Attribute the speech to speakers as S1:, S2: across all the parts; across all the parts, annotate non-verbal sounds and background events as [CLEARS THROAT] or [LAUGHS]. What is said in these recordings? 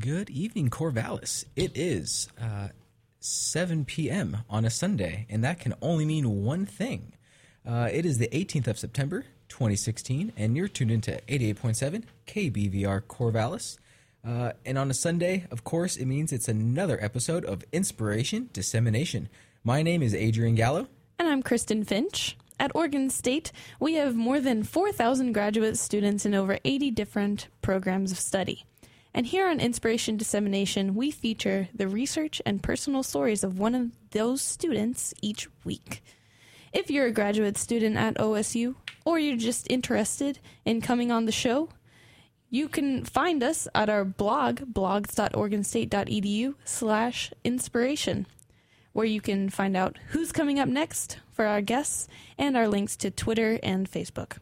S1: Good evening, Corvallis. It is uh, 7 p.m. on a Sunday, and that can only mean one thing. Uh, it is the 18th of September, 2016, and you're tuned into 88.7 KBVR Corvallis. Uh, and on a Sunday, of course, it means it's another episode of Inspiration Dissemination. My name is Adrian Gallo.
S2: And I'm Kristen Finch. At Oregon State, we have more than 4,000 graduate students in over 80 different programs of study. And here on Inspiration Dissemination, we feature the research and personal stories of one of those students each week. If you're a graduate student at OSU, or you're just interested in coming on the show, you can find us at our blog, blogs.oregonstate.edu slash inspiration, where you can find out who's coming up next for our guests and our links to Twitter and Facebook.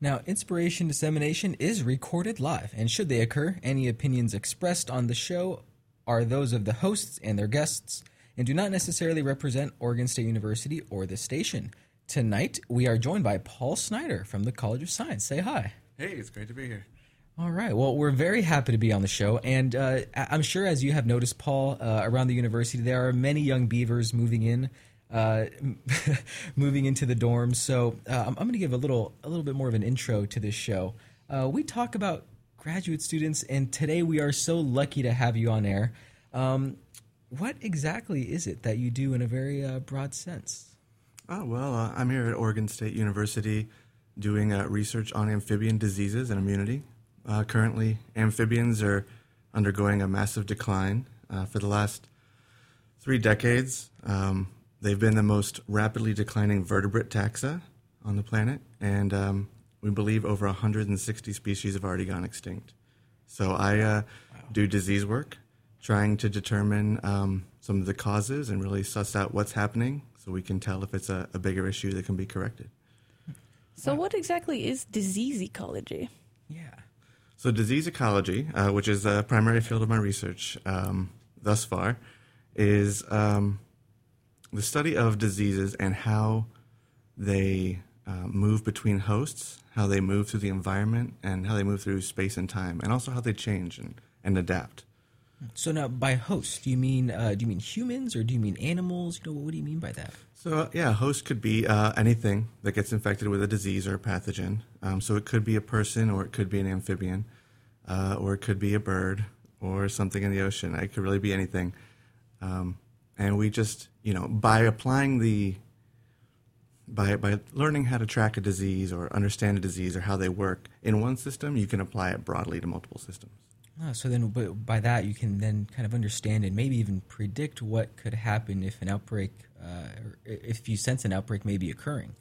S1: Now, inspiration dissemination is recorded live, and should they occur, any opinions expressed on the show are those of the hosts and their guests, and do not necessarily represent Oregon State University or the station. Tonight, we are joined by Paul Snyder from the College of Science. Say hi.
S3: Hey, it's great to be here.
S1: All right. Well, we're very happy to be on the show, and uh, I'm sure, as you have noticed, Paul, uh, around the university, there are many young beavers moving in, uh, [LAUGHS] moving into the dorms. So uh, I'm, I'm going to give a little, a little bit more of an intro to this show. Uh, we talk about graduate students, and today we are so lucky to have you on air. Um, what exactly is it that you do in a very uh, broad sense?
S3: Oh well, I'm here at Oregon State University doing research on amphibian diseases and immunity. Uh, currently, amphibians are undergoing a massive decline. Uh, for the last three decades, um, they've been the most rapidly declining vertebrate taxa on the planet, and um, we believe over 160 species have already gone extinct. So I uh, wow. do disease work, trying to determine um, some of the causes and really suss out what's happening so we can tell if it's a, a bigger issue that can be corrected.
S2: So, wow. what exactly is disease ecology?
S1: Yeah.
S3: So, disease ecology, uh, which is the primary field of my research um, thus far, is um, the study of diseases and how they uh, move between hosts, how they move through the environment, and how they move through space and time, and also how they change and, and adapt.
S1: So now, by host, do you mean uh, do you mean humans or do you mean animals? You know, what do you mean by that?
S3: So uh, yeah, host could be uh, anything that gets infected with a disease or a pathogen. Um, so it could be a person, or it could be an amphibian, uh, or it could be a bird, or something in the ocean. It could really be anything. Um, and we just, you know, by applying the by by learning how to track a disease or understand a disease or how they work in one system, you can apply it broadly to multiple systems.
S1: Oh, so then, by that, you can then kind of understand and maybe even predict what could happen if an outbreak, uh, if you sense an outbreak may be occurring.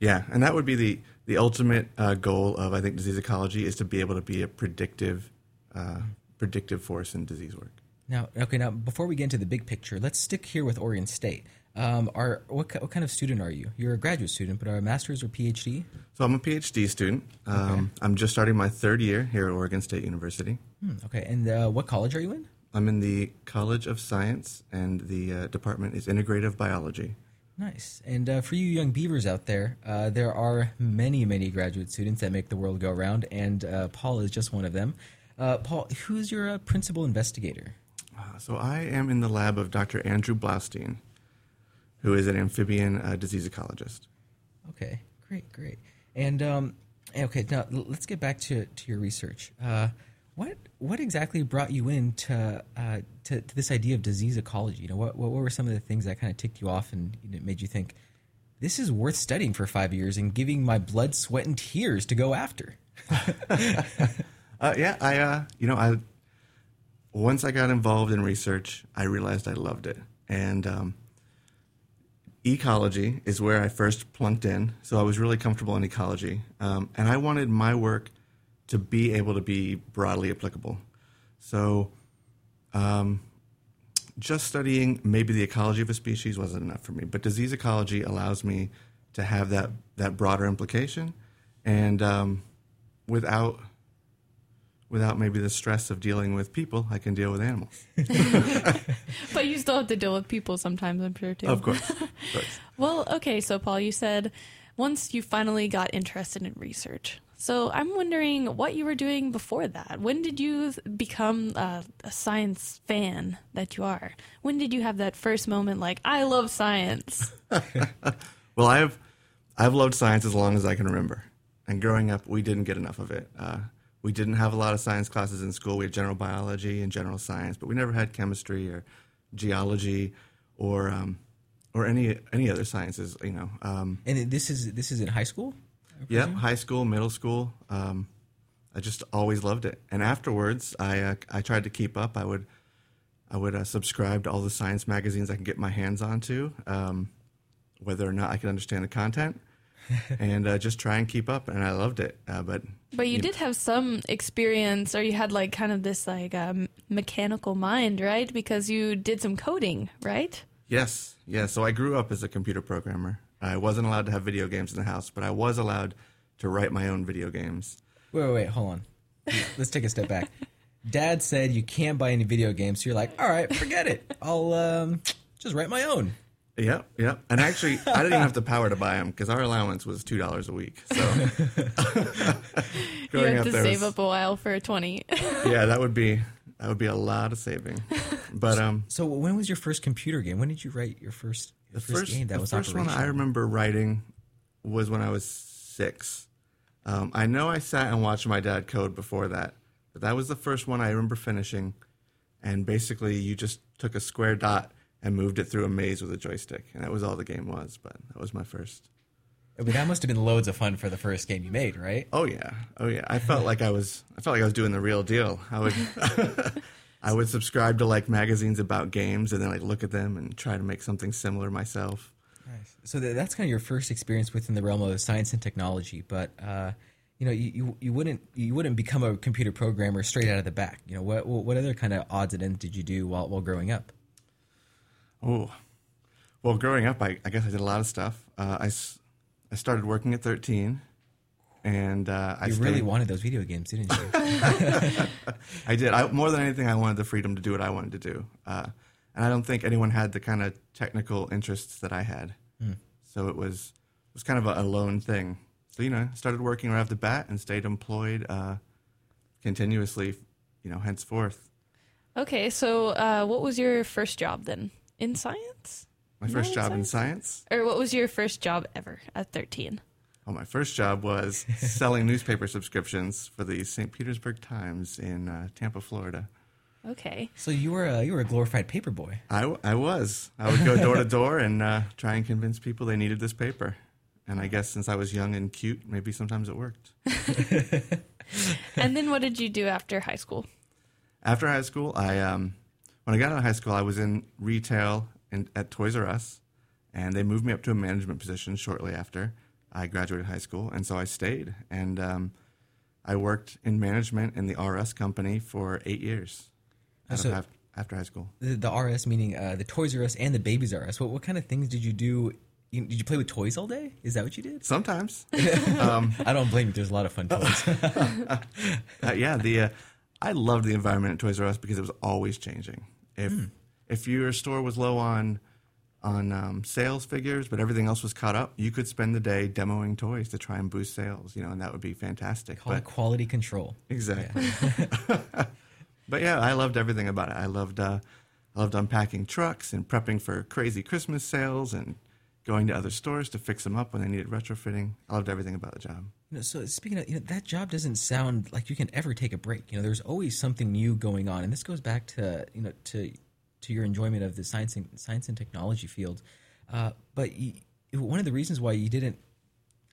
S3: Yeah, and that would be the the ultimate uh, goal of I think disease ecology is to be able to be a predictive uh, predictive force in disease work.
S1: Now, okay, now before we get into the big picture, let's stick here with Oregon State. Um, are what, what kind of student are you? You're a graduate student, but are a master's or PhD?
S3: So I'm a PhD student. Um, okay. I'm just starting my third year here at Oregon State University.
S1: Hmm, okay, and uh, what college are you in?
S3: I'm in the College of Science, and the uh, department is Integrative Biology.
S1: Nice. And uh, for you young beavers out there, uh, there are many, many graduate students that make the world go round, and uh, Paul is just one of them. Uh, Paul, who's your principal investigator?
S3: So I am in the lab of Dr. Andrew Blaustein who is an amphibian uh, disease ecologist.
S1: Okay, great, great. And um, okay, now let's get back to, to your research. Uh, what what exactly brought you into uh, to, to, this idea of disease ecology? You know, what what were some of the things that kind of ticked you off and you know, made you think this is worth studying for five years and giving my blood, sweat, and tears to go after? [LAUGHS]
S3: uh, yeah, I uh, you know I once I got involved in research, I realized I loved it, and um, ecology is where I first plunked in. So I was really comfortable in ecology. Um, and I wanted my work to be able to be broadly applicable. So um, just studying maybe the ecology of a species wasn't enough for me. But disease ecology allows me to have that, that broader implication. And um, without without maybe the stress of dealing with people, I can deal with animals. [LAUGHS] [LAUGHS]
S2: but you still have to deal with people sometimes, I'm sure, too.
S3: Of course. Of [LAUGHS] course.
S2: well, okay, so Paul, you said once you finally got interested in research. So I'm wondering what you were doing before that. When did you become uh, a science fan that you are? When did you have that first moment like I love science?
S3: Well, I've I've loved science as long as I can remember. And growing up, we didn't get enough of it. Uh, we didn't have a lot of science classes in school. We had general biology and general science, but we never had chemistry or geology or um, or any any other sciences. You know, um,
S1: And this is this is in high school.
S3: yeah, high school, middle school. Um, I just always loved it. And afterwards, I uh, I tried to keep up. I would I would uh, subscribe to all the science magazines I could get my hands onto, um, whether or not I could understand the content, [LAUGHS] and uh, just try and keep up. And I loved it. Uh, but
S2: But you did have some experience, or you had like kind of this like um, mechanical mind, right? Because you did some coding, right?
S3: yes, yes. So I grew up as a computer programmer. I wasn't allowed to have video games in the house, but I was allowed to write my own video games.
S1: Wait, wait, wait, hold on. [LAUGHS] Let's take a step back. Dad said you can't buy any video games, so you're like, all right, forget it. I'll um, just write my own.
S3: Yep, yep. And actually, I didn't even have the power to buy them because our allowance was two dollars a week. So
S2: you have
S3: up
S2: to
S3: there
S2: save
S3: was-
S2: up a while for a twenty.
S3: yeah, that would be that would be a lot of saving. But um,
S1: So when was your first computer game? When did you write your first your
S3: the
S1: first,
S3: first,
S1: game that was?
S3: the
S1: was
S3: first one I remember writing was when I was six. Um, I know I sat and watched my dad code before that, but that was the first one I remember finishing. And basically, you just took a square dot and moved it through a maze with a joystick, and that was all the game was. But that was my first.
S1: I mean, that must have been loads of fun for the first game you made, right?
S3: Oh yeah, oh yeah. I felt like I was. I felt like I was doing the real deal. I would. [LAUGHS] I would subscribe to like magazines about games and then like look at them and try to make something similar myself.
S1: Nice. So th- that's kind of your first experience within the realm of science and technology, but uh, you know, you, you you wouldn't you wouldn't become a computer programmer straight out of the back. You know, what what other kind of odds and ends did you do while while growing up?
S3: Oh, well, growing up, I, I guess I did a lot of stuff. Uh, I, s- I started working at 13, and uh, I stayed,
S1: really wanted those video games, didn't you? [LAUGHS]
S3: I did. I, more than anything, I wanted the freedom to do what I wanted to do. Uh, and I don't think anyone had the kind of technical interests that I had. So it was it was kind of a, a lone thing. So you know, started working right off the bat and stayed employed uh, continuously. You know, henceforth.
S2: okay, so uh, what was your first job then in science,
S3: My first
S2: No,
S3: job in
S2: science?
S3: science.
S2: or what was your first job ever at thirteen?
S3: Well, my first job was [LAUGHS] selling newspaper subscriptions for the St. Petersburg Times in uh, Tampa, Florida.
S2: Okay,
S1: so you were a, you were a glorified paper boy.
S3: I, I was. I would go door to door and uh, try and convince people they needed this paper. And I guess since I was young and cute, maybe sometimes it worked. [LAUGHS]
S2: and then what did you do after high school?
S3: After high school, I um, when I got out of high school, I was in retail in, at Toys R Us, and they moved me up to a management position shortly after I graduated high school, and so I stayed and um, I worked in management in the RS company for eight years
S1: So-
S3: of after high school.
S1: The, the RS meaning uh, the Toys R Us and the Babies R Us. What what kind of things did you do? You, did you play with toys all day? Is that what you did?
S3: Sometimes, [LAUGHS]
S1: I don't blame you. There's a lot of fun toys. [LAUGHS]
S3: uh, yeah, the uh, I loved the environment at Toys R Us because it was always changing. If if your store was low on on um, sales figures, but everything else was caught up, you could spend the day demoing toys to try and boost sales. You know, and that would be fantastic.
S1: Call
S3: But
S1: quality control.
S3: exactly. [LAUGHS] [LAUGHS] but yeah, I loved everything about it. I loved uh, I loved unpacking trucks and prepping for crazy Christmas sales and going to other stores to fix them up when they needed retrofitting. I loved everything about the job.
S1: You know, so speaking of, you know, that job doesn't sound like you can ever take a break. You know, there's always something new going on, and this goes back to you know to to your enjoyment of the science and science and technology field. Uh, but you, one of the reasons why you didn't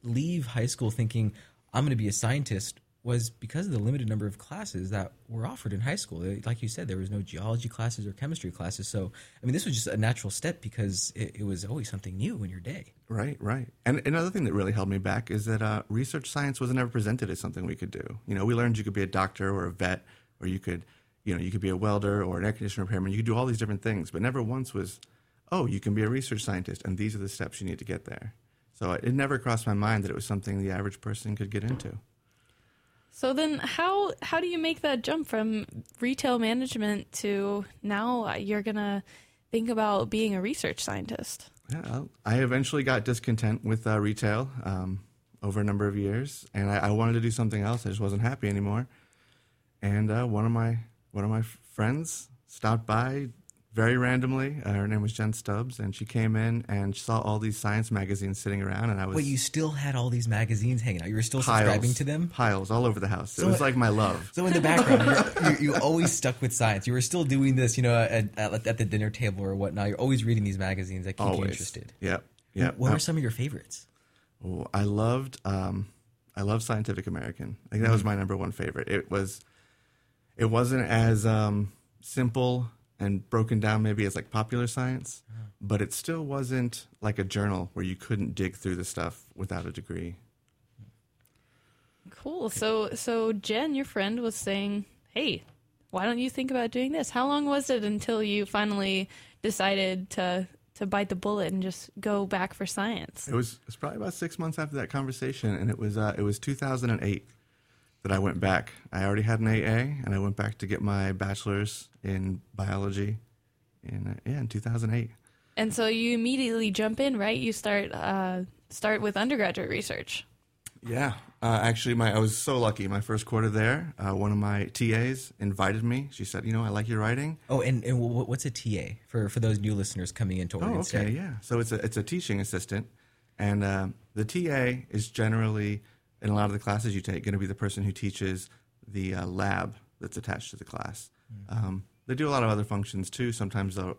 S1: leave high school thinking I'm going to be a scientist was because of the limited number of classes that were offered in high school. Like you said, there was no geology classes or chemistry classes. So, I mean, this was just a natural step because it, it was always something new in your day.
S3: Right, right. And another thing that really held me back is that uh, research science wasn't ever presented as something we could do. You know, we learned you could be a doctor or a vet, or you could, you know, you could be a welder or an air conditioner repairman. You could do all these different things, but never once was, oh, you can be a research scientist, and these are the steps you need to get there. So it never crossed my mind that it was something the average person could get into.
S2: So then, how how do you make that jump from retail management to now you're gonna think about being a research scientist?
S3: Yeah, I eventually got discontent with uh, retail. Um, over a number of years, and I, I wanted to do something else. I just wasn't happy anymore. And uh, one of my one of my friends stopped by very randomly. Uh, her name was Jen Stubbs, and she came in and saw all these science magazines sitting around, and I was
S1: Wait, you still had all these magazines hanging out. You were still
S3: piles,
S1: subscribing to them.
S3: piles all over the house.
S1: So
S3: it was like my love.
S1: So in the background, you, you always stuck with science. You were still doing this, you know, at, at, at the dinner table or whatnot. You're always reading these magazines that keep you interested.
S3: Yep. Yep.
S1: What
S3: Uh,
S1: are some of your favorites?
S3: Oh, I loved um, I loved Scientific American. I think that was my number one favorite. It was it wasn't as um, simple and broken down maybe as like popular science, but it still wasn't like a journal where you couldn't dig through the stuff without a degree.
S2: Cool. So so Jen, your friend, was saying, "Hey, why don't you think about doing this?" How long was it until you finally decided to to bite the bullet and just go back for science?
S3: It was it was probably about six months after that conversation, and it was uh, it was 2008 that I went back. I already had an AA, and I went back to get my bachelor's in biology in uh, yeah in 2008.
S2: And so you immediately jump in, right? You start uh, start with undergraduate research.
S3: Yeah, uh, actually, my I was so lucky. My first quarter there, uh, one of my TAs invited me. She said, "You know, I like your writing."
S1: Oh, and, and what's a TA for, for those new listeners coming into Oregon
S3: Oh, okay,
S1: State?
S3: yeah. So it's a it's a teaching assistant, and um, the TA is generally in a lot of the classes you take going to be the person who teaches the uh, lab that's attached to the class. Um, they do a lot of other functions too. Sometimes they'll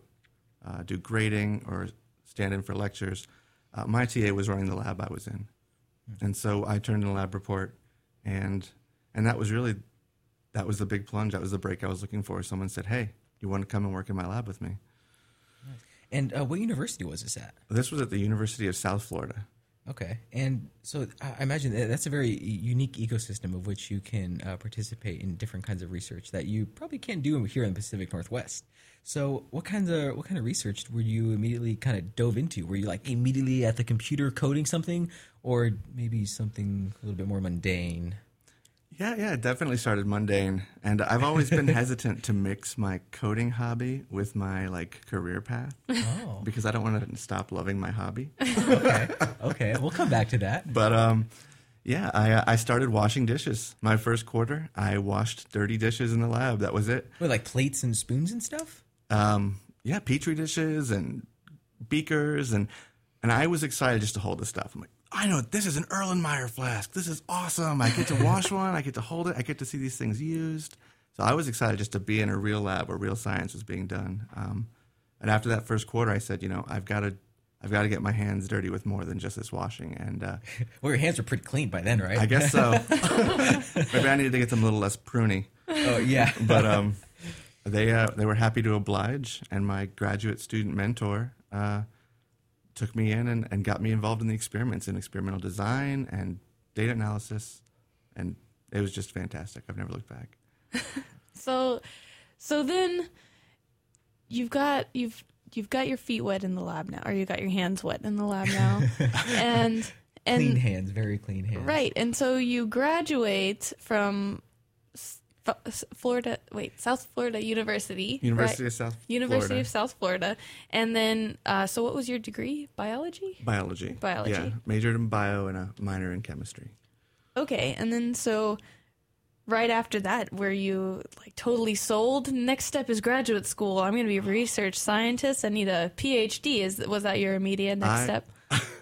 S3: uh, do grading or stand in for lectures. Uh, my TA was running the lab I was in, and so I turned in a lab report, and and that was really that was the big plunge. That was the break I was looking for. Someone said, "Hey, you want to come and work in my lab with me?"
S1: And uh, what university was this at?
S3: This was at the University of South Florida.
S1: Okay, and so I imagine that that's a very unique ecosystem of which you can uh, participate in different kinds of research that you probably can't do here in the Pacific Northwest. So, what kinds of what kind of research were you immediately kind of dove into? Were you like immediately at the computer coding something, or maybe something a little bit more mundane?
S3: Yeah, yeah, it definitely started mundane, and I've always been [LAUGHS] hesitant to mix my coding hobby with my like career path
S1: Oh,
S3: because I don't want to stop loving my hobby.
S1: okay, okay, [LAUGHS] we'll come back to that.
S3: But um, yeah, I I started washing dishes. My first quarter, I washed dirty dishes in the lab. That was it.
S1: Wait, like plates and spoons and stuff.
S3: Um, yeah, petri dishes and beakers, and and I was excited just to hold this stuff. I'm like, I know this is an Erlenmeyer flask. This is awesome. I get to wash [LAUGHS] one. I get to hold it. I get to see these things used. So I was excited just to be in a real lab where real science was being done. Um, and after that first quarter, I said, you know, I've got to. I've got to get my hands dirty with more than just this washing, and uh, [LAUGHS]
S1: Well, your hands were pretty clean by then, right?
S3: I guess so. [LAUGHS] Maybe I needed to get them a little less pruny
S1: oh yeah,
S3: but um, they uh, they were happy to oblige, and my graduate student mentor uh, took me in and, and got me involved in the experiments in experimental design and data analysis, and it was just fantastic. I've never looked back. [LAUGHS]
S2: So so then you've got you've you've got your feet wet in the lab now, or you got your hands wet in the lab now, [LAUGHS] and and
S1: clean hands, very clean hands.
S2: Right. And so you graduate from S- F- Florida, wait, South Florida University.
S3: University
S2: right?
S3: of South
S2: University
S3: Florida.
S2: of South Florida. And then, uh, so what was your degree? Biology?
S3: biology.
S2: Biology.
S3: Yeah, majored in bio and a minor in chemistry.
S2: Okay. And then, so right after that, were you like totally sold? Next step is graduate school. I'm going to be a research scientist. I need a PhD. Is Was that your immediate next
S3: I-
S2: step?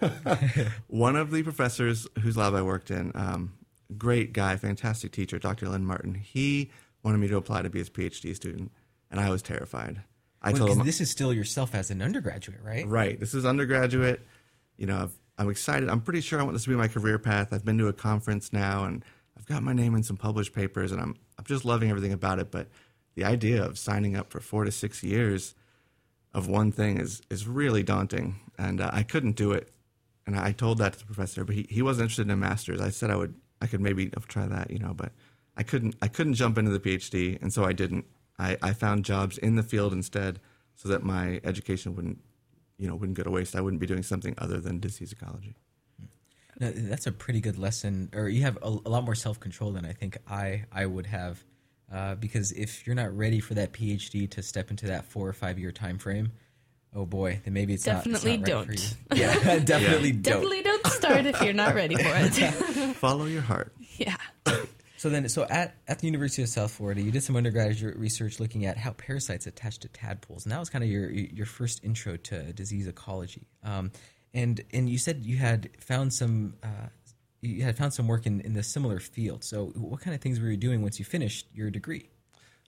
S2: [LAUGHS]
S3: One of the professors whose lab I worked in, um, great guy, fantastic teacher, Dr. Lynn Martin. He wanted me to apply to be his PhD student, and I was terrified. I
S1: Well,
S3: told him,
S1: this is still yourself as an undergraduate, right?
S3: right, this is undergraduate. You know, I've, I'm excited. I'm pretty sure I want this to be my career path. I've been to a conference now, and I've got my name in some published papers, and I'm I'm just loving everything about it. But the idea of signing up for four to six years of one thing is is really daunting, and uh, I couldn't do it. And I told that to the professor, but he, he wasn't interested in a master's. I said I would I could maybe try that, you know, but I couldn't I couldn't jump into the PhD, and so I didn't. I, I found jobs in the field instead, so that my education wouldn't you know wouldn't go to waste. I wouldn't be doing something other than disease ecology.
S1: No, that's a pretty good lesson, or you have a, a lot more self control than I think I I would have, uh, because if you're not ready for that PhD to step into that four or five year time frame, oh boy, then maybe it's not- it's
S2: Definitely
S1: not, right for
S2: don't.
S1: you. Yeah, [LAUGHS] definitely don't.
S2: Definitely don't start if you're not ready for it. [LAUGHS]
S3: Follow your heart.
S2: yeah.
S1: So then, so at, at the University of South Florida, you did some undergraduate research looking at how parasites attach to tadpoles, and that was kind of your your first intro to disease ecology. Um, and and you said you had found some uh, you had found some work in in the similar field. So what kind of things were you doing once you finished your degree?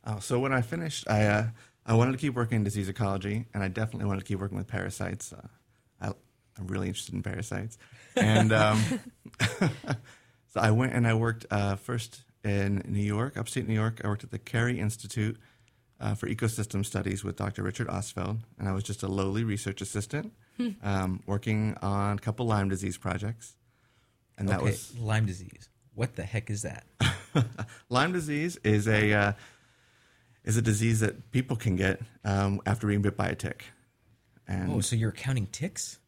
S3: Oh, so when I finished, I uh, I wanted to keep working in disease ecology, and I definitely wanted to keep working with parasites. Uh, I, I'm really interested in parasites, and um, [LAUGHS] so I went and I worked uh, first in New York, upstate New York. I worked at the Cary Institute uh, for Ecosystem Studies with Dr. Richard Ostfeld, and I was just a lowly research assistant um, working on a couple Lyme disease projects, and that
S1: okay,
S3: was
S1: Lyme disease. What the heck is that? [LAUGHS]
S3: Lyme disease is a uh, is a disease that people can get um, after being bit by a tick. And
S1: Oh, so you're counting ticks?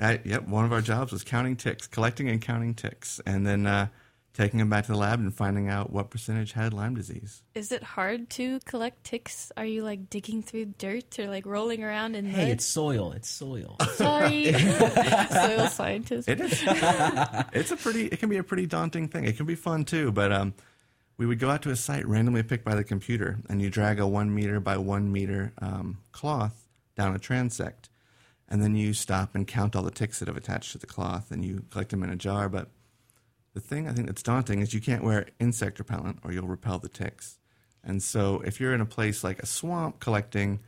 S3: I, yep, one of our jobs was counting ticks, collecting and counting ticks, and then uh, taking them back to the lab and finding out what percentage had Lyme disease.
S2: Is it hard to collect ticks? Are you like digging through dirt or like rolling around in
S1: Hey,
S2: mud?
S1: it's soil. It's soil.
S2: Sorry, [LAUGHS] soil scientist.
S3: It is. it's a pretty. It can be a pretty daunting thing. It can be fun too, but um, we would go out to a site randomly picked by the computer, and you drag a one meter by one meter um, cloth down a transect, and then you stop and count all the ticks that have attached to the cloth, and you collect them in a jar. But the thing I think that's daunting is you can't wear insect repellent, or you'll repel the ticks. And so, if you're in a place like a swamp collecting,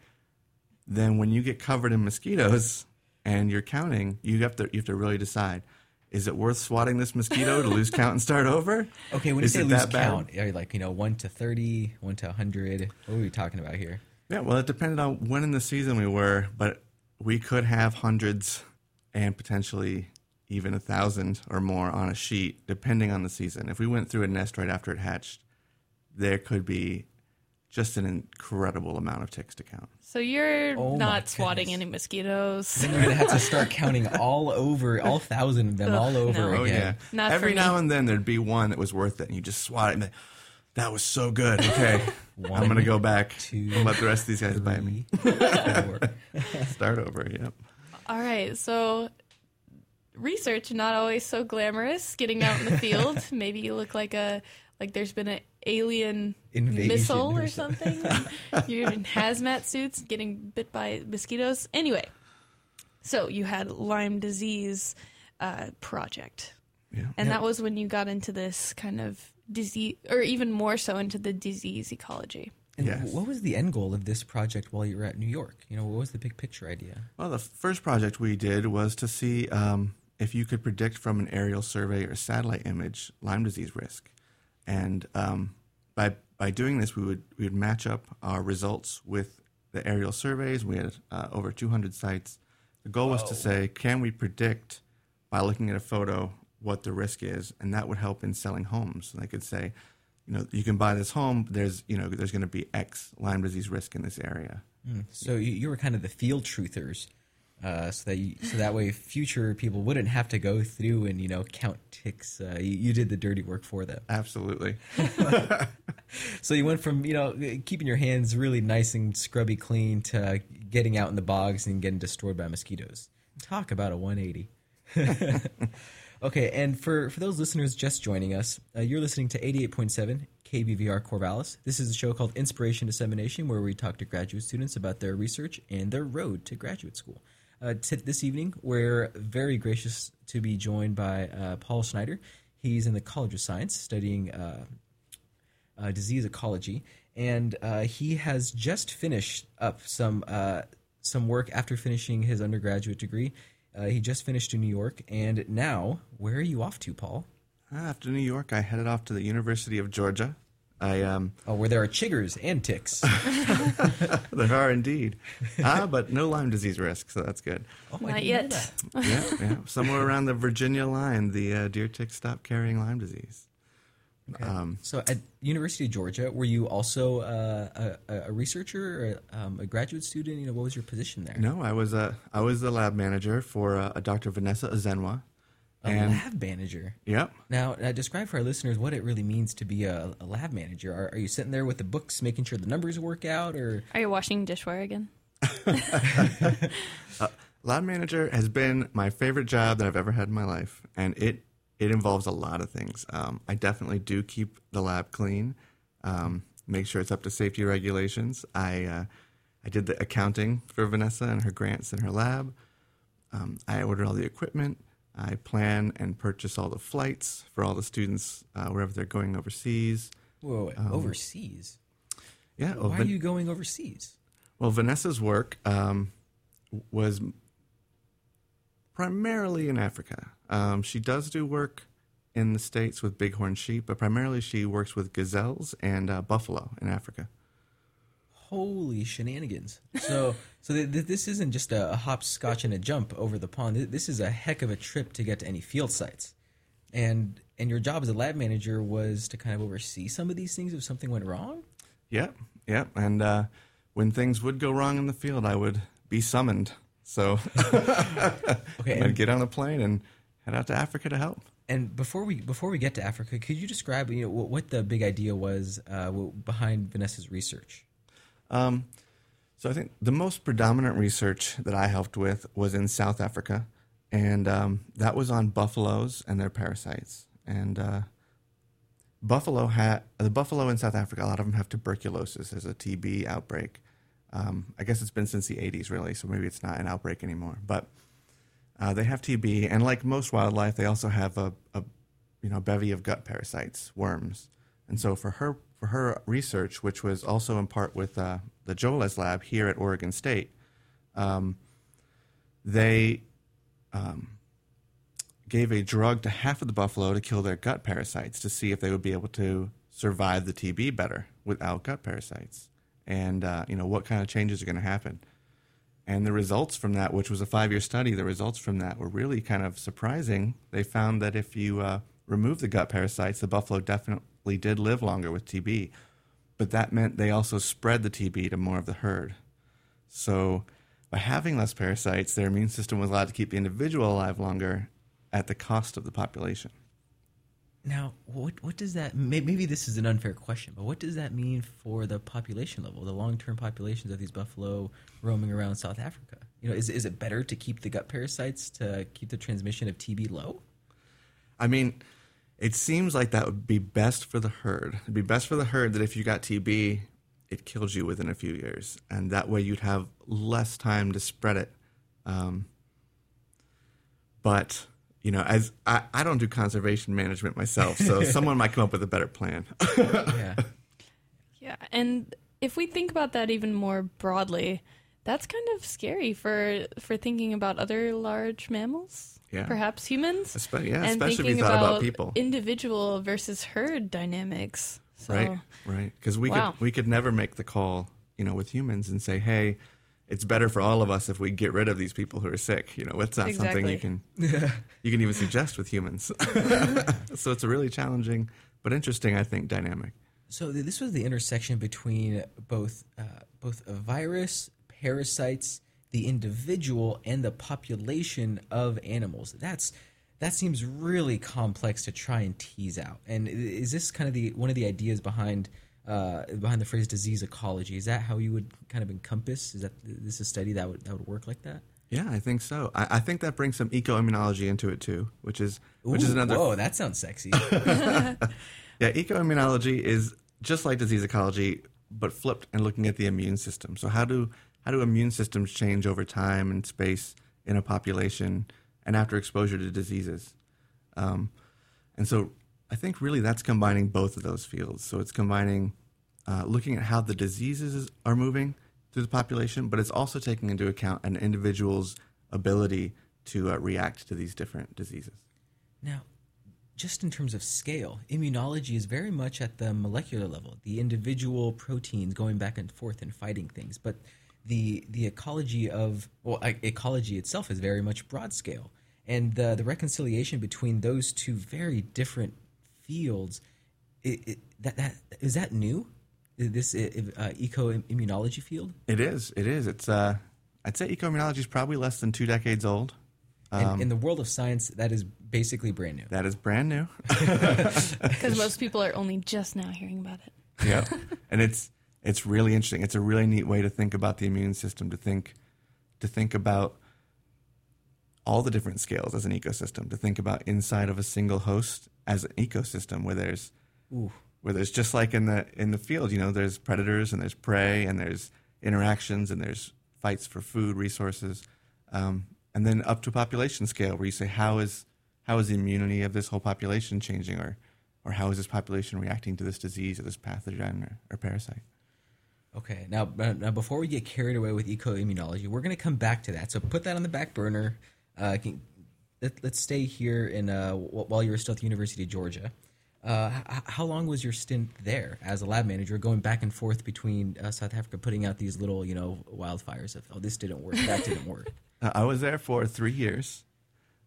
S3: then when you get covered in mosquitoes [LAUGHS] and you're counting, you have to you have to really decide: is it worth swatting this mosquito to lose count and start over? [LAUGHS]
S1: Okay, when you say lose
S3: bad?
S1: count, are you like you know one to thirty, one to hundred? What are we talking about here?
S3: Yeah, well, it depended on when in the season we were, but we could have hundreds and potentially even a thousand or more on a sheet, depending on the season. If we went through a nest right after it hatched, there could be just an incredible amount of ticks to count.
S2: So you're
S1: Oh
S2: not swatting any mosquitoes.
S1: Then you're gonna have to start counting all over, all thousand of them,
S2: Ugh,
S1: all over
S2: no.
S3: Oh
S1: again.
S3: yeah.
S2: Not
S3: Every
S2: for me.
S3: now and then there'd be one that was worth it, and you just swat it. And then, that was so good. Okay, [LAUGHS] I'm gonna go back
S1: two,
S3: and let the rest of these guys bite me. [LAUGHS] Start over. Yep.
S2: All right, so research not always so glamorous. Getting out in the field, [LAUGHS] maybe you look like a like there's been an alien
S1: Invasion
S2: missile
S1: or
S2: or something. [LAUGHS] You're in hazmat suits, getting bit by mosquitoes. Anyway, so you had Lyme disease uh, project,
S3: Yeah.
S2: and that was when you got into this kind of disease, or even more so into the disease ecology.
S1: And
S3: Yes.
S1: what was the end goal of this project while you were at New York? You know, what was the big picture idea?
S3: Well, the first project we did was to see um, if you could predict from an aerial survey or satellite image Lyme disease risk, and um, by by doing this, we would we would match up our results with the aerial surveys. We had uh, over 200 sites. The goal was to say, can we predict by looking at a photo what the risk is, and that would help in selling homes. And they could say, you know, you can buy this home. There's you know there's going to be X Lyme disease risk in this area.
S1: So you, you were kind of the field truthers, uh, so that you, so that way future people wouldn't have to go through and you know count ticks. Uh, you, you did the dirty work for them.
S3: Absolutely. [LAUGHS] [LAUGHS]
S1: So you went from you know keeping your hands really nice and scrubby clean to getting out in the bogs and getting destroyed by mosquitoes. Talk about a 180. [LAUGHS] okay, and for for those listeners just joining us, uh, you're listening to 88.7 KBVR Corvallis. This is a show called Inspiration Dissemination, where we talk to graduate students about their research and their road to graduate school. Uh, t- this evening, we're very gracious to be joined by uh, Paul Snyder. He's in the College of Science studying uh, uh, disease ecology, and uh, he has just finished up some uh, some work after finishing his undergraduate degree. He just finished in New York, and now where are you off to, Paul?
S3: After New York, I headed off to the University of Georgia. I um,
S1: Oh, where there are chiggers and ticks. [LAUGHS]
S3: there are indeed, ah, but no Lyme disease risk, so that's good.
S1: Oh, I
S2: Not
S1: didn't
S2: yet. [LAUGHS]
S3: Yeah, yeah. Somewhere around the Virginia line, the uh, deer ticks stopped carrying Lyme disease. Um,
S1: So at University of Georgia, were you also uh, a, a researcher, or um, a graduate student? You know, what was your position there?
S3: no, I was a I was the lab manager for uh, a Dr. Vanessa Ezenwa,
S1: a
S3: and
S1: lab manager.
S3: yep,
S1: Now, uh, describe for our listeners what it really means to be a, a lab manager. Are, are you sitting there with the books, making sure the numbers work out, or
S2: Are you washing dishware again? [LAUGHS]
S3: uh, lab manager has been my favorite job that I've ever had in my life, and it it involves a lot of things. Um, I definitely do keep the lab clean, um, make sure it's up to safety regulations. I uh, I did the accounting for Vanessa and her grants in her lab. Um, I order all the equipment. I plan and purchase all the flights for all the students uh, wherever they're going overseas.
S1: Whoa, wait,
S3: Um,
S1: overseas?
S3: Yeah. well,
S1: Why are you going overseas?
S3: Well, Vanessa's work um, was primarily in Africa. Um, she does do work in the states with bighorn sheep, but primarily she works with gazelles and uh, buffalo in Africa.
S1: Holy shenanigans! So, so th- th- this isn't just a, a hopscotch and a jump over the pond. Th- This is a heck of a trip to get to any field sites, and and your job as a lab manager was to kind of oversee some of these things if something went wrong.
S3: Yep, yep. And uh, when things would go wrong in the field, I would be summoned. So [LAUGHS]
S1: Okay,
S3: I'd
S1: and,
S3: get on a plane and head out to Africa to help.
S1: and before we before we get to Africa, could you describe you know what, what the big idea was uh, behind Vanessa's research?
S3: Um, so I think the most predominant research that I helped with was in South Africa, and um, that was on buffaloes and their parasites. And uh, buffalo had the buffalo in South Africa. A lot of them have tuberculosis as a TB outbreak. Um, I guess it's been since the 80s, really, so maybe it's not an outbreak anymore. But uh, they have TB, and like most wildlife, they also have a, a you know bevy of gut parasites, worms. And so for her for her research, which was also in part with uh, the Jolles lab here at Oregon State, um, they um, gave a drug to half of the buffalo to kill their gut parasites to see if they would be able to survive the TB better without gut parasites, and uh, you know what kind of changes are going to happen. And the results from that, which was a five year study, the results from that were really kind of surprising. They found that if you uh, remove the gut parasites, the buffalo definitely did live longer with TB. But that meant they also spread the TB to more of the herd. So by having less parasites, their immune system was allowed to keep the individual alive longer at the cost of the population.
S1: Now, what what does that? Maybe this is an unfair question, but what does that mean for the population level, the long term populations of these buffalo roaming around South Africa? You know, is is it better to keep the gut parasites to keep the transmission of TB low?
S3: I mean, it seems like that would be best for the herd. It'd be best for the herd that if you got TB, it kills you within a few years, and that way you'd have less time to spread it. Um, but you know, as I, I don't do conservation management myself, so [LAUGHS] someone might come up with a better plan.
S1: Yeah. [LAUGHS]
S2: Yeah, and if we think about that even more broadly, that's kind of scary for for thinking about other large mammals,
S3: Yeah.
S2: perhaps humans,
S3: Espe- yeah,
S2: and
S3: especially if
S2: thinking
S3: you thought about people.
S2: individual versus herd dynamics. So,
S3: Right, right. Because we
S2: Wow.
S3: could we could never make the call, you know, with humans and say, hey, it's better for all of us if we get rid of these people who are sick. You know, it's not something you can [LAUGHS] you can even suggest with humans. [LAUGHS] so it's a really challenging but interesting, I think, dynamic.
S1: So this was the intersection between both uh, both a virus, parasites, the individual, and the population of animals. That's that seems really complex to try and tease out. And is this kind of the one of the ideas behind uh, behind the phrase disease ecology? Is that how you would kind of encompass? Is that this is a study that would that would work like that?
S3: Yeah, I think so. I, I think that brings some eco-immunology into it too, which is which is
S1: Ooh,
S3: another
S1: Whoa, that sounds sexy. [LAUGHS]
S3: Yeah, ecoimmunology is just like disease ecology, but flipped and looking at the immune system. So how do how do immune systems change over time and space in a population and after exposure to diseases? Um, and so I think really that's combining both of those fields. So it's combining uh, looking at how the diseases are moving through the population, but it's also taking into account an individual's ability to uh, react to these different diseases.
S1: Now, just in terms of scale, immunology is very much at the molecular level, the individual proteins going back and forth and fighting things. But the the ecology of well, ecology itself is very much broad scale, and the the reconciliation between those two very different fields, it, it, that that is that new? This uh, eco immunology field,
S3: It is. It is. It's. Uh, I'd say ecoimmunology is probably less than two decades old.
S1: and in the world of science, that is basically brand new.
S3: That is brand new. [LAUGHS] [LAUGHS]
S2: because most people are only just now hearing about it.
S3: yeah, and it's it's really interesting. It's a really neat way to think about the immune system. To think to think about all the different scales as an ecosystem. To think about inside of a single host as an ecosystem where there's
S1: Ooh.
S3: where there's just like in the in the field, you know, there's predators and there's prey and there's interactions and there's fights for food resources, um, and then up to population scale where you say how is how is the immunity of this whole population changing or or how is this population reacting to this disease or this pathogen or, or parasite.
S1: Okay, now, uh, now before we get carried away with eco-immunology, we're going to come back to that. So put that on the back burner. Uh, can, let, us stay here in uh, while you were still at the University of Georgia. Uh, how long was your stint there as a lab manager, going back and forth between uh, South Africa, putting out these little, you know, wildfires of oh, this didn't work, that didn't work. [LAUGHS]
S3: I was there for three years.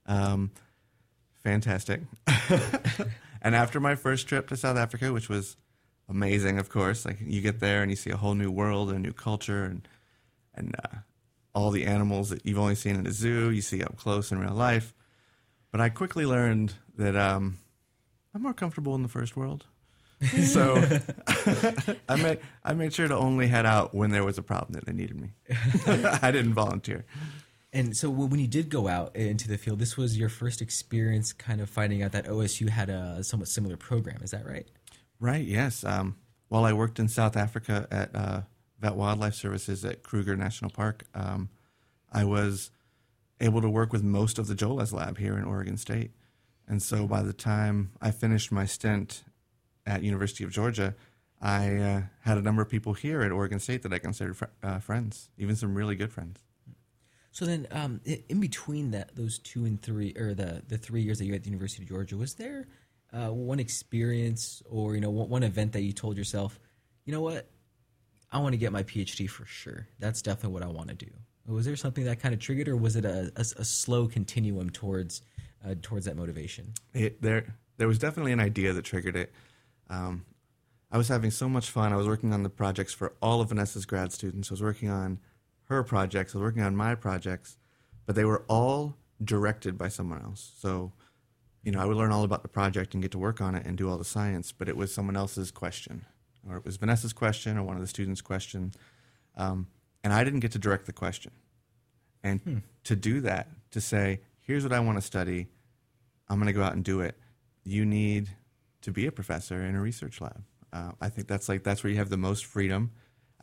S3: Um, fantastic. [LAUGHS] and after my first trip to South Africa, which was amazing, of course, like you get there and you see a whole new world and a new culture and and uh, all the animals that you've only seen in a zoo, you see up close in real life. But I quickly learned that um, I'm more comfortable in the first world. [LAUGHS] so [LAUGHS] I made I made sure to only head out when there was a problem that they needed me. [LAUGHS] I didn't volunteer.
S1: And so when you did go out into the field, this was your first experience kind of finding out that OSU had a somewhat similar program. Is that right?
S3: Right, yes. Um, while I worked in South Africa at uh, Vet Wildlife Services at Kruger National Park, um, I was able to work with most of the Jolles lab here in Oregon State. And so by the time I finished my stint at University of Georgia, I uh, had a number of people here at Oregon State that I considered fr- uh, friends, even some really good friends.
S1: So then, um, in between that, those two and three, or the the three years that you were at the University of Georgia, was there uh, one experience or you know one, one event that you told yourself, you know what, I want to get my PhD for sure. That's definitely what I want to do. Was there something that kind of triggered, or was it a, a, a slow continuum towards uh, towards that motivation?
S3: It, there, there was definitely an idea that triggered it. Um, I was having so much fun. I was working on the projects for all of Vanessa's grad students. I was working on her projects. I was working on my projects, but they were all directed by someone else. So, you know, I would learn all about the project and get to work on it and do all the science, but it was someone else's question, or it was Vanessa's question or one of the students' question, um, and I didn't get to direct the question. And hmm. to do that, to say, here's what I want to study, I'm going to go out and do it. You need to be a professor in a research lab. Uh, I think that's like that's where you have the most freedom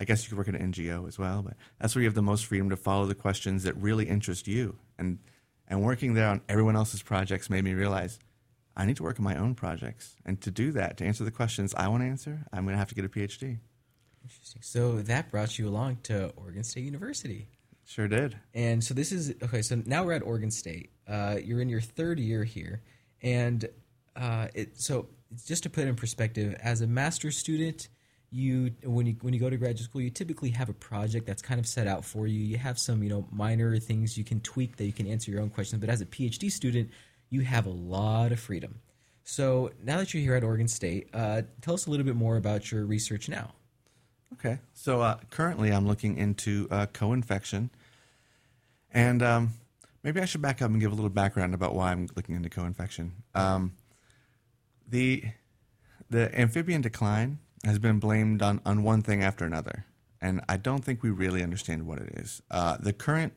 S3: I guess you could work at an NGO as well, but that's where you have the most freedom to follow the questions that really interest you. And and working there on everyone else's projects made me realize I need to work on my own projects. And to do that, to answer the questions I want to answer, I'm going to have to get a PhD.
S1: Interesting. So that brought you along to Oregon State University.
S3: Sure did.
S1: And so this is okay. So now we're at Oregon State. Uh, you're in your third year here, and uh, it, so just to put it in perspective, as a master's student, you when you when you go to graduate school you typically have a project that's kind of set out for you. You have some you know minor things you can tweak that you can answer your own questions but as a phd student you have a lot of freedom. So now that you're here at oregon state uh, tell us a little bit more about your research now.
S3: Okay. So uh, currently i'm looking into uh, co-infection. And um, maybe i should back up and give a little background about why i'm looking into co-infection. Um, the the amphibian decline has been blamed on, on one thing after another, and I don't think we really understand what it is. Uh, the current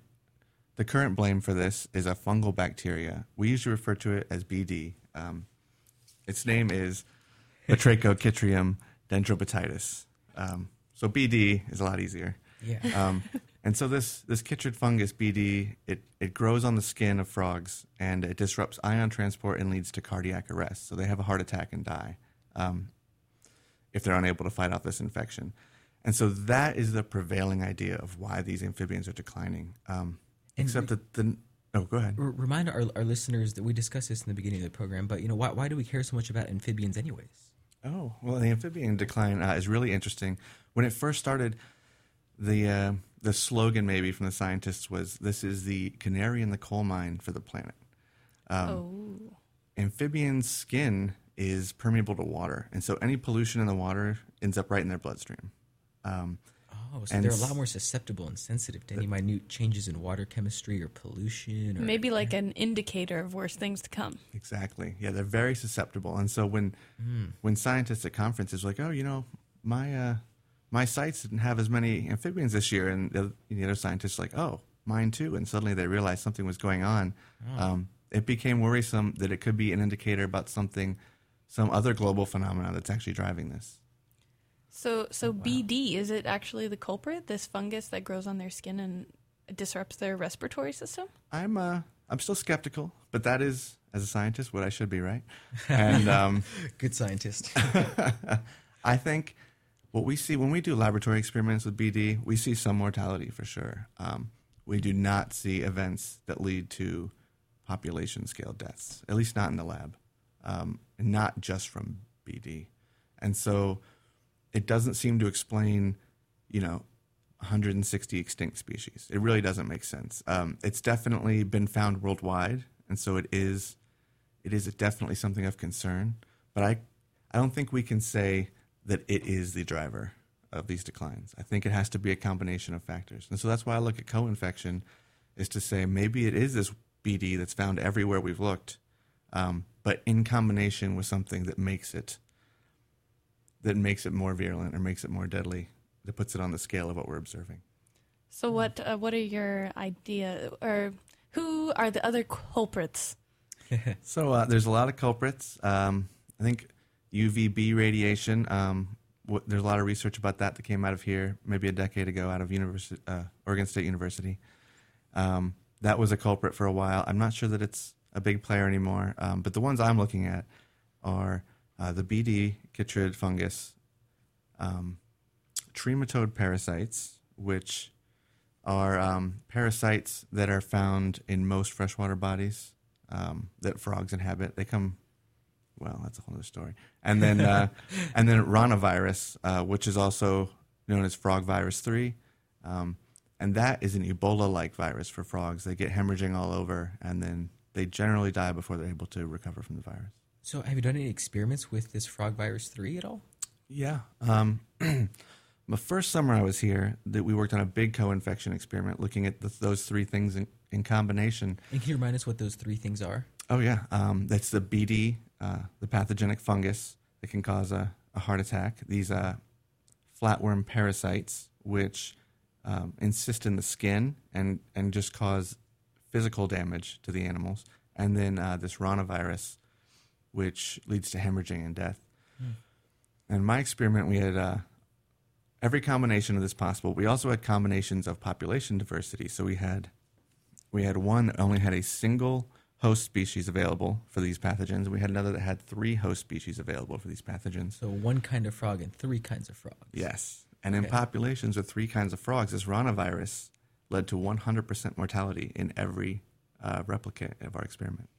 S3: the current blame for this is a fungal bacteria. We usually refer to it as BD. Um, its name is Batrachochytrium dendrobatidis. Um, so BD is a lot easier.
S1: Yeah. [LAUGHS]
S3: Um, and so this this chytrid fungus BD it it grows on the skin of frogs and it disrupts ion transport and leads to cardiac arrest. So they have a heart attack and die. Um, if they're unable to fight off this infection. And so that is the prevailing idea of why these amphibians are declining. Um, except re- that the oh, go ahead.
S1: Remind our, our listeners that we discussed this in the beginning of the program, but you know why why do we care so much about amphibians, anyways?
S3: Oh well, the amphibian decline uh, is really interesting. When it first started, the uh, the slogan maybe from the scientists was, "This is the canary in the coal mine for the planet." Um, oh. Amphibians' skin is permeable to water, and so any pollution in the water ends up right in their bloodstream. Um,
S1: oh, so they're a lot more susceptible and sensitive to any minute changes in water chemistry or pollution, or
S2: maybe like an indicator of worse things to come.
S3: Exactly. Yeah, they're very susceptible, and so when mm. when scientists at conferences are like, oh, you know, my uh, my sites didn't have as many amphibians this year, and the, the other scientists like, oh, mine too, and suddenly they realized something was going on. Um, it became worrisome that it could be an indicator about something, some other global phenomenon that's actually driving this.
S2: So, so BD is it actually the culprit? This fungus that grows on their skin and disrupts their respiratory system?
S3: I'm uh, I'm still skeptical, but that is, as a scientist, what I should be, right? And um, [LAUGHS]
S1: Good scientist. [LAUGHS]
S3: I think what we see when we do laboratory experiments with BD, we see some mortality for sure. Um, we do not see events that lead to population scale deaths, at least not in the lab, um, not just from BD. And so it doesn't seem to explain, you know, 160 extinct species. It really doesn't make sense. Um, it's definitely been found worldwide, and so it is, it is definitely something of concern. But I, I don't think we can say that it is the driver of these declines. I think it has to be a combination of factors, and so that's why I look at co-infection, is to say maybe it is this BD that's found everywhere we've looked, um, but in combination with something that makes it that makes it more virulent or makes it more deadly, that puts it on the scale of what we're observing.
S2: So, what uh, what are your idea or who are the other culprits? [LAUGHS]
S3: So uh, there's a lot of culprits. Um, I think UVB radiation. Um, w- there's a lot of research about that that came out of here maybe a decade ago out of University, uh, Oregon State University. Um, that was a culprit for a while. I'm not sure that it's a big player anymore. Um, but the ones I'm looking at are uh, the BD chytrid fungus, um, trematode parasites, which are um, parasites that are found in most freshwater bodies um, that frogs inhabit. They come, well, that's a whole other story. And then, uh, [LAUGHS] and then ranavirus, uh, which is also known as frog virus three, um, and that is an Ebola-like virus for frogs. They get hemorrhaging all over, and then they generally die before they're able to recover from the virus.
S1: so, have you done any experiments with this frog virus three at all?
S3: Yeah. Um, [CLEARS THROAT] the first summer I was here, that we worked on a big co-infection experiment, looking at the, those three things in, in combination.
S1: And can you remind us what those three things are?
S3: Oh yeah, um, that's the BD, uh, the pathogenic fungus that can cause a, a heart attack. These uh, flatworm parasites, which um, encyst in the skin and and just cause physical damage to the animals, and then uh, this ranavirus, which leads to hemorrhaging and death. In my experiment, we had uh, every combination of this possible. We also had combinations of population diversity. So we had we had one that only had a single host species available for these pathogens. We had another that had three host species available for these pathogens.
S1: So, one kind of frog and three kinds of frogs.
S3: Yes. And in populations with three kinds of frogs, this ranavirus led to 100% mortality in every uh, replicate of our experiment.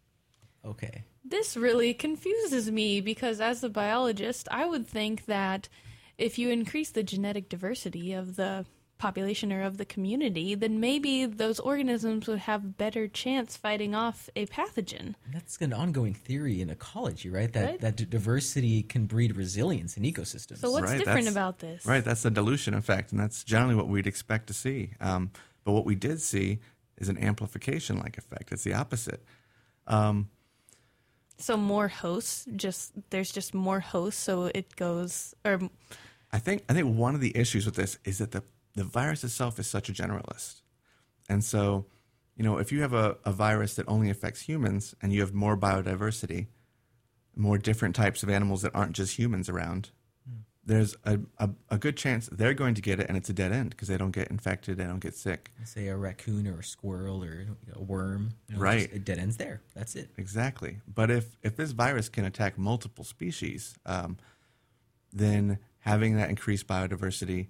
S1: Okay.
S2: This really confuses me because, as a biologist, I would think that if you increase the genetic diversity of the population or of the community, then maybe those organisms would have better chance fighting off a pathogen.
S1: That's an ongoing theory in ecology, right? That
S2: Right.
S1: that d- diversity can breed resilience in ecosystems.
S2: So, what's
S3: Right,
S2: different
S3: that's-
S2: about this?
S3: Right, that's the dilution effect, and that's generally what we'd expect to see. Um, but what we did see is an amplification like effect. It's the opposite. Um,
S2: So, more hosts, just there's just more hosts, so it goes, or
S3: I think I think one of the issues with this is that the the virus itself is such a generalist, and so you know if you have a, a virus that only affects humans and you have more biodiversity, more different types of animals that aren't just humans around, there's a, a, a good chance they're going to get it and it's a dead end because they don't get infected, they don't get sick.
S1: say a raccoon or a squirrel or a worm. you know,
S3: Right.
S1: It dead ends there. That's it.
S3: Exactly. But if, if this virus can attack multiple species, um, then having that increased biodiversity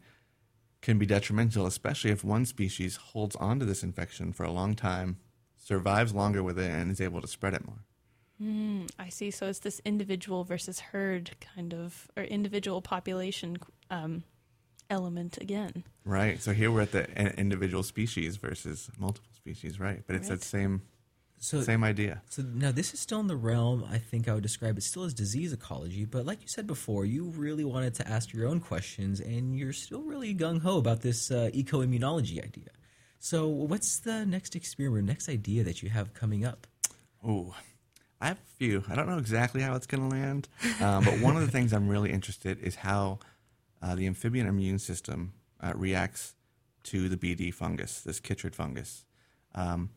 S3: can be detrimental, especially if one species holds onto this infection for a long time, survives longer with it, and is able to spread it more.
S2: Hmm, I see. So it's this individual versus herd kind of, or individual population um, element again.
S3: Right. So here we're at the individual species versus multiple species, right? But it's
S2: Right.
S3: that same
S1: So
S3: same idea.
S1: So now this is still in the realm. I think I would describe it still as disease ecology. But like you said before, you really wanted to ask your own questions, and you're still really gung ho about this uh, eco immunology idea. So what's the next experiment, next idea that you have coming up?
S3: Oh, I have a few. I don't know exactly how it's going to land, um, but one of the things I'm really interested is how uh, the amphibian immune system uh, reacts to the BD fungus, this chytrid fungus. Um,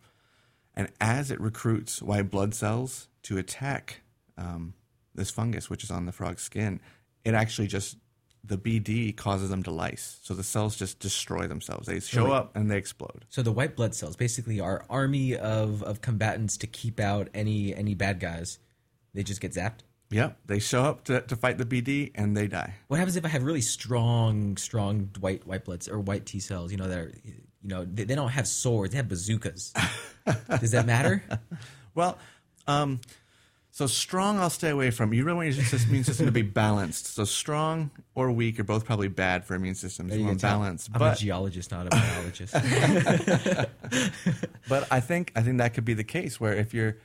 S3: and as it recruits white blood cells to attack um, this fungus, which is on the frog's skin, it actually just the BD causes them to lyse. So the cells just destroy themselves. They show up and they explode.
S1: So the white blood cells basically are army of, of combatants to keep out any any bad guys. They just get zapped.
S3: Yep, they show up to, to fight the BD and they die.
S1: What happens if I have really strong, strong white white bloods or white T cells? You know, they're you know they, they don't have swords; they have bazookas. [LAUGHS] Does that matter?
S3: Well, um, so strong, I'll stay away from. You really want your immune system to be [LAUGHS] balanced. So strong or weak are both probably bad for immune systems. You
S1: You
S3: want balance,
S1: I'm a
S3: but
S1: geologist, not a [LAUGHS] biologist. [LAUGHS]
S3: but I think I think that could be the case where if you're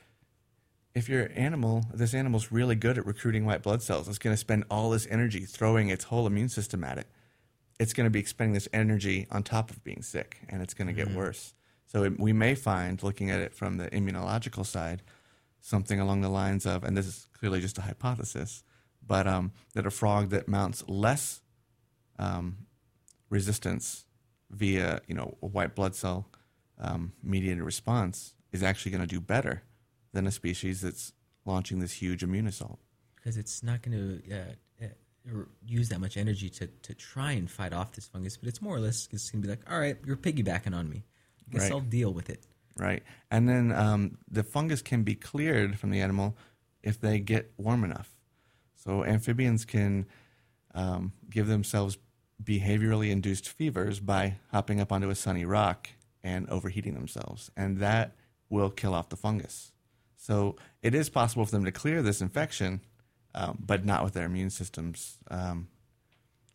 S3: if your animal, this animal's really good at recruiting white blood cells, it's going to spend all this energy throwing its whole immune system at it. It's going to be expending this energy on top of being sick, and it's going to get mm-hmm. worse. So it, we may find, looking at it from the immunological side, something along the lines of, and this is clearly just a hypothesis, but um, that a frog that mounts less um, resistance via, you know, a white blood cell um, mediated response is actually going to do better than a species that's launching this huge immune assault.
S1: because it's not going to uh, uh, use that much energy to, to try and fight off this fungus, but it's more or less it's going to be like, all right, you're piggybacking on me. I guess
S3: Right.
S1: I'll deal with it.
S3: Right. And then um, the fungus can be cleared from the animal if they get warm enough. So amphibians can um, give themselves behaviorally induced fevers by hopping up onto a sunny rock and overheating themselves. And that will kill off the fungus. So it is possible for them to clear this infection, um, but not with their immune systems. Um,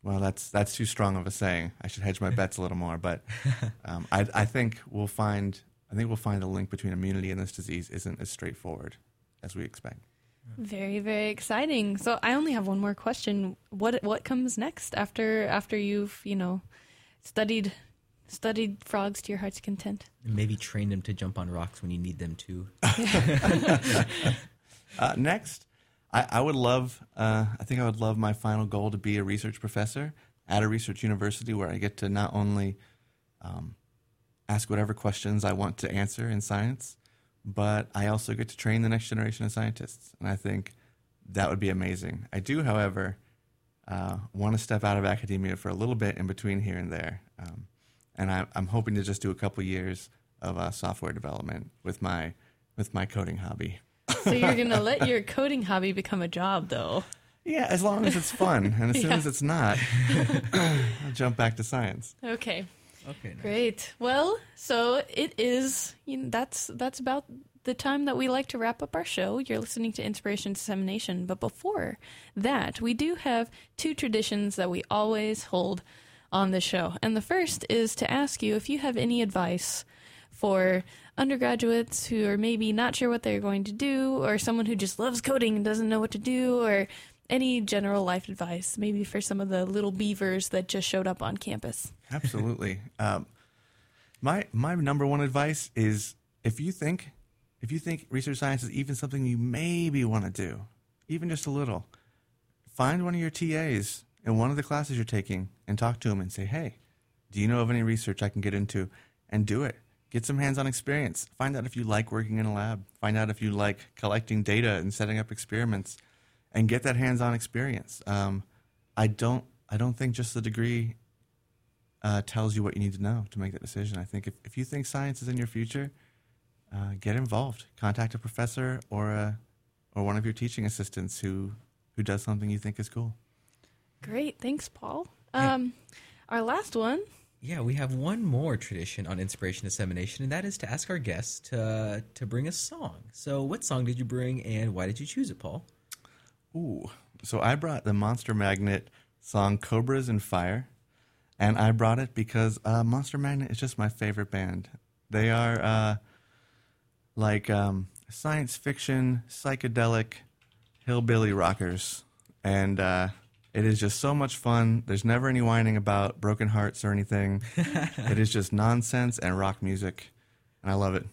S3: well, that's that's too strong of a saying. I should hedge my bets a little more, but [LAUGHS] um, I, I think we'll find I think we'll find the link between immunity and this disease isn't as straightforward as we expect.
S2: Very, very exciting. So I only have one more question. What what comes next after after you've, you know, studied studied frogs to your heart's content?
S1: And maybe train them to jump on rocks when you need them to. [LAUGHS] [LAUGHS]
S3: Uh, next, I, I would love uh, I think I would love my final goal to be a research professor at a research university where I get to not only um, ask whatever questions I want to answer in science, but I also get to train the next generation of scientists, and I think that would be amazing. I do, however, uh, want to step out of academia for a little bit in between here and there, um, and I, I'm hoping to just do a couple years of uh, software development with my with my coding hobby.
S2: So you're [LAUGHS] gonna let your coding hobby become a job, though.
S3: Yeah, as long as it's fun, and as [LAUGHS] soon
S2: Yeah.
S3: as it's not, [LAUGHS] I'll jump back to science.
S2: Okay,
S1: Okay.
S2: great. Well, so it is. You know, that's that's about the time that we like to wrap up our show. You're listening to Inspiration Dissemination, but before that, we do have two traditions that we always hold on the show. And the first is to ask you if you have any advice for undergraduates who are maybe not sure what they're going to do, or someone who just loves coding and doesn't know what to do, or any general life advice, maybe for some of the little beavers that just showed up on campus.
S3: Absolutely. [LAUGHS] um, my my number one advice is if you think if you think research science is even something you maybe want to do, even just a little, find one of your TAs in one of the classes you're taking and talk to them and say, "Hey, do you know of any research I can get into?" And do it. Get some hands-on experience. Find out if you like working in a lab. Find out if you like collecting data and setting up experiments, and get that hands-on experience. Um, I don't. I don't think just the degree uh, tells you what you need to know to make that decision. I think if, if you think science is in your future, uh, get involved. Contact a professor or a, or one of your teaching assistants who who does something you think is cool.
S2: Great, thanks, Paul.
S1: Yeah.
S2: Um, our last one.
S1: Yeah, we have one more tradition on inspiration dissemination, and that is to ask our guests to to bring a song. So, what song did you bring, and why did you choose it, Paul?
S3: Ooh, so I brought the Monster Magnet song "Cobras and Fire," and I brought it because uh, Monster Magnet is just my favorite band. They are uh, like um, science fiction, psychedelic, hillbilly rockers, and uh, it is just so much fun. There's never any whining about broken hearts or anything. [LAUGHS] it is just nonsense and rock music, and I love it.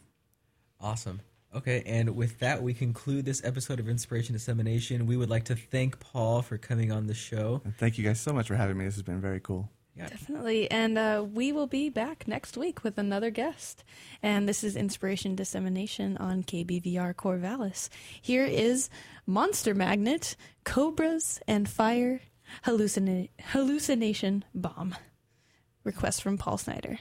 S1: Awesome. Okay, and with that, we conclude this episode of Inspiration Dissemination. We would like to thank Paul for coming on the show.
S3: And thank you guys so much for having me. This has been very cool.
S1: Yeah.
S2: Definitely. And uh, we will be back next week with another guest. And this is Inspiration Dissemination on KBVR Corvallis. Here is Monster Magnet, Cobras, and Fire Hallucina- Hallucination Bomb. Request from Paul Snyder.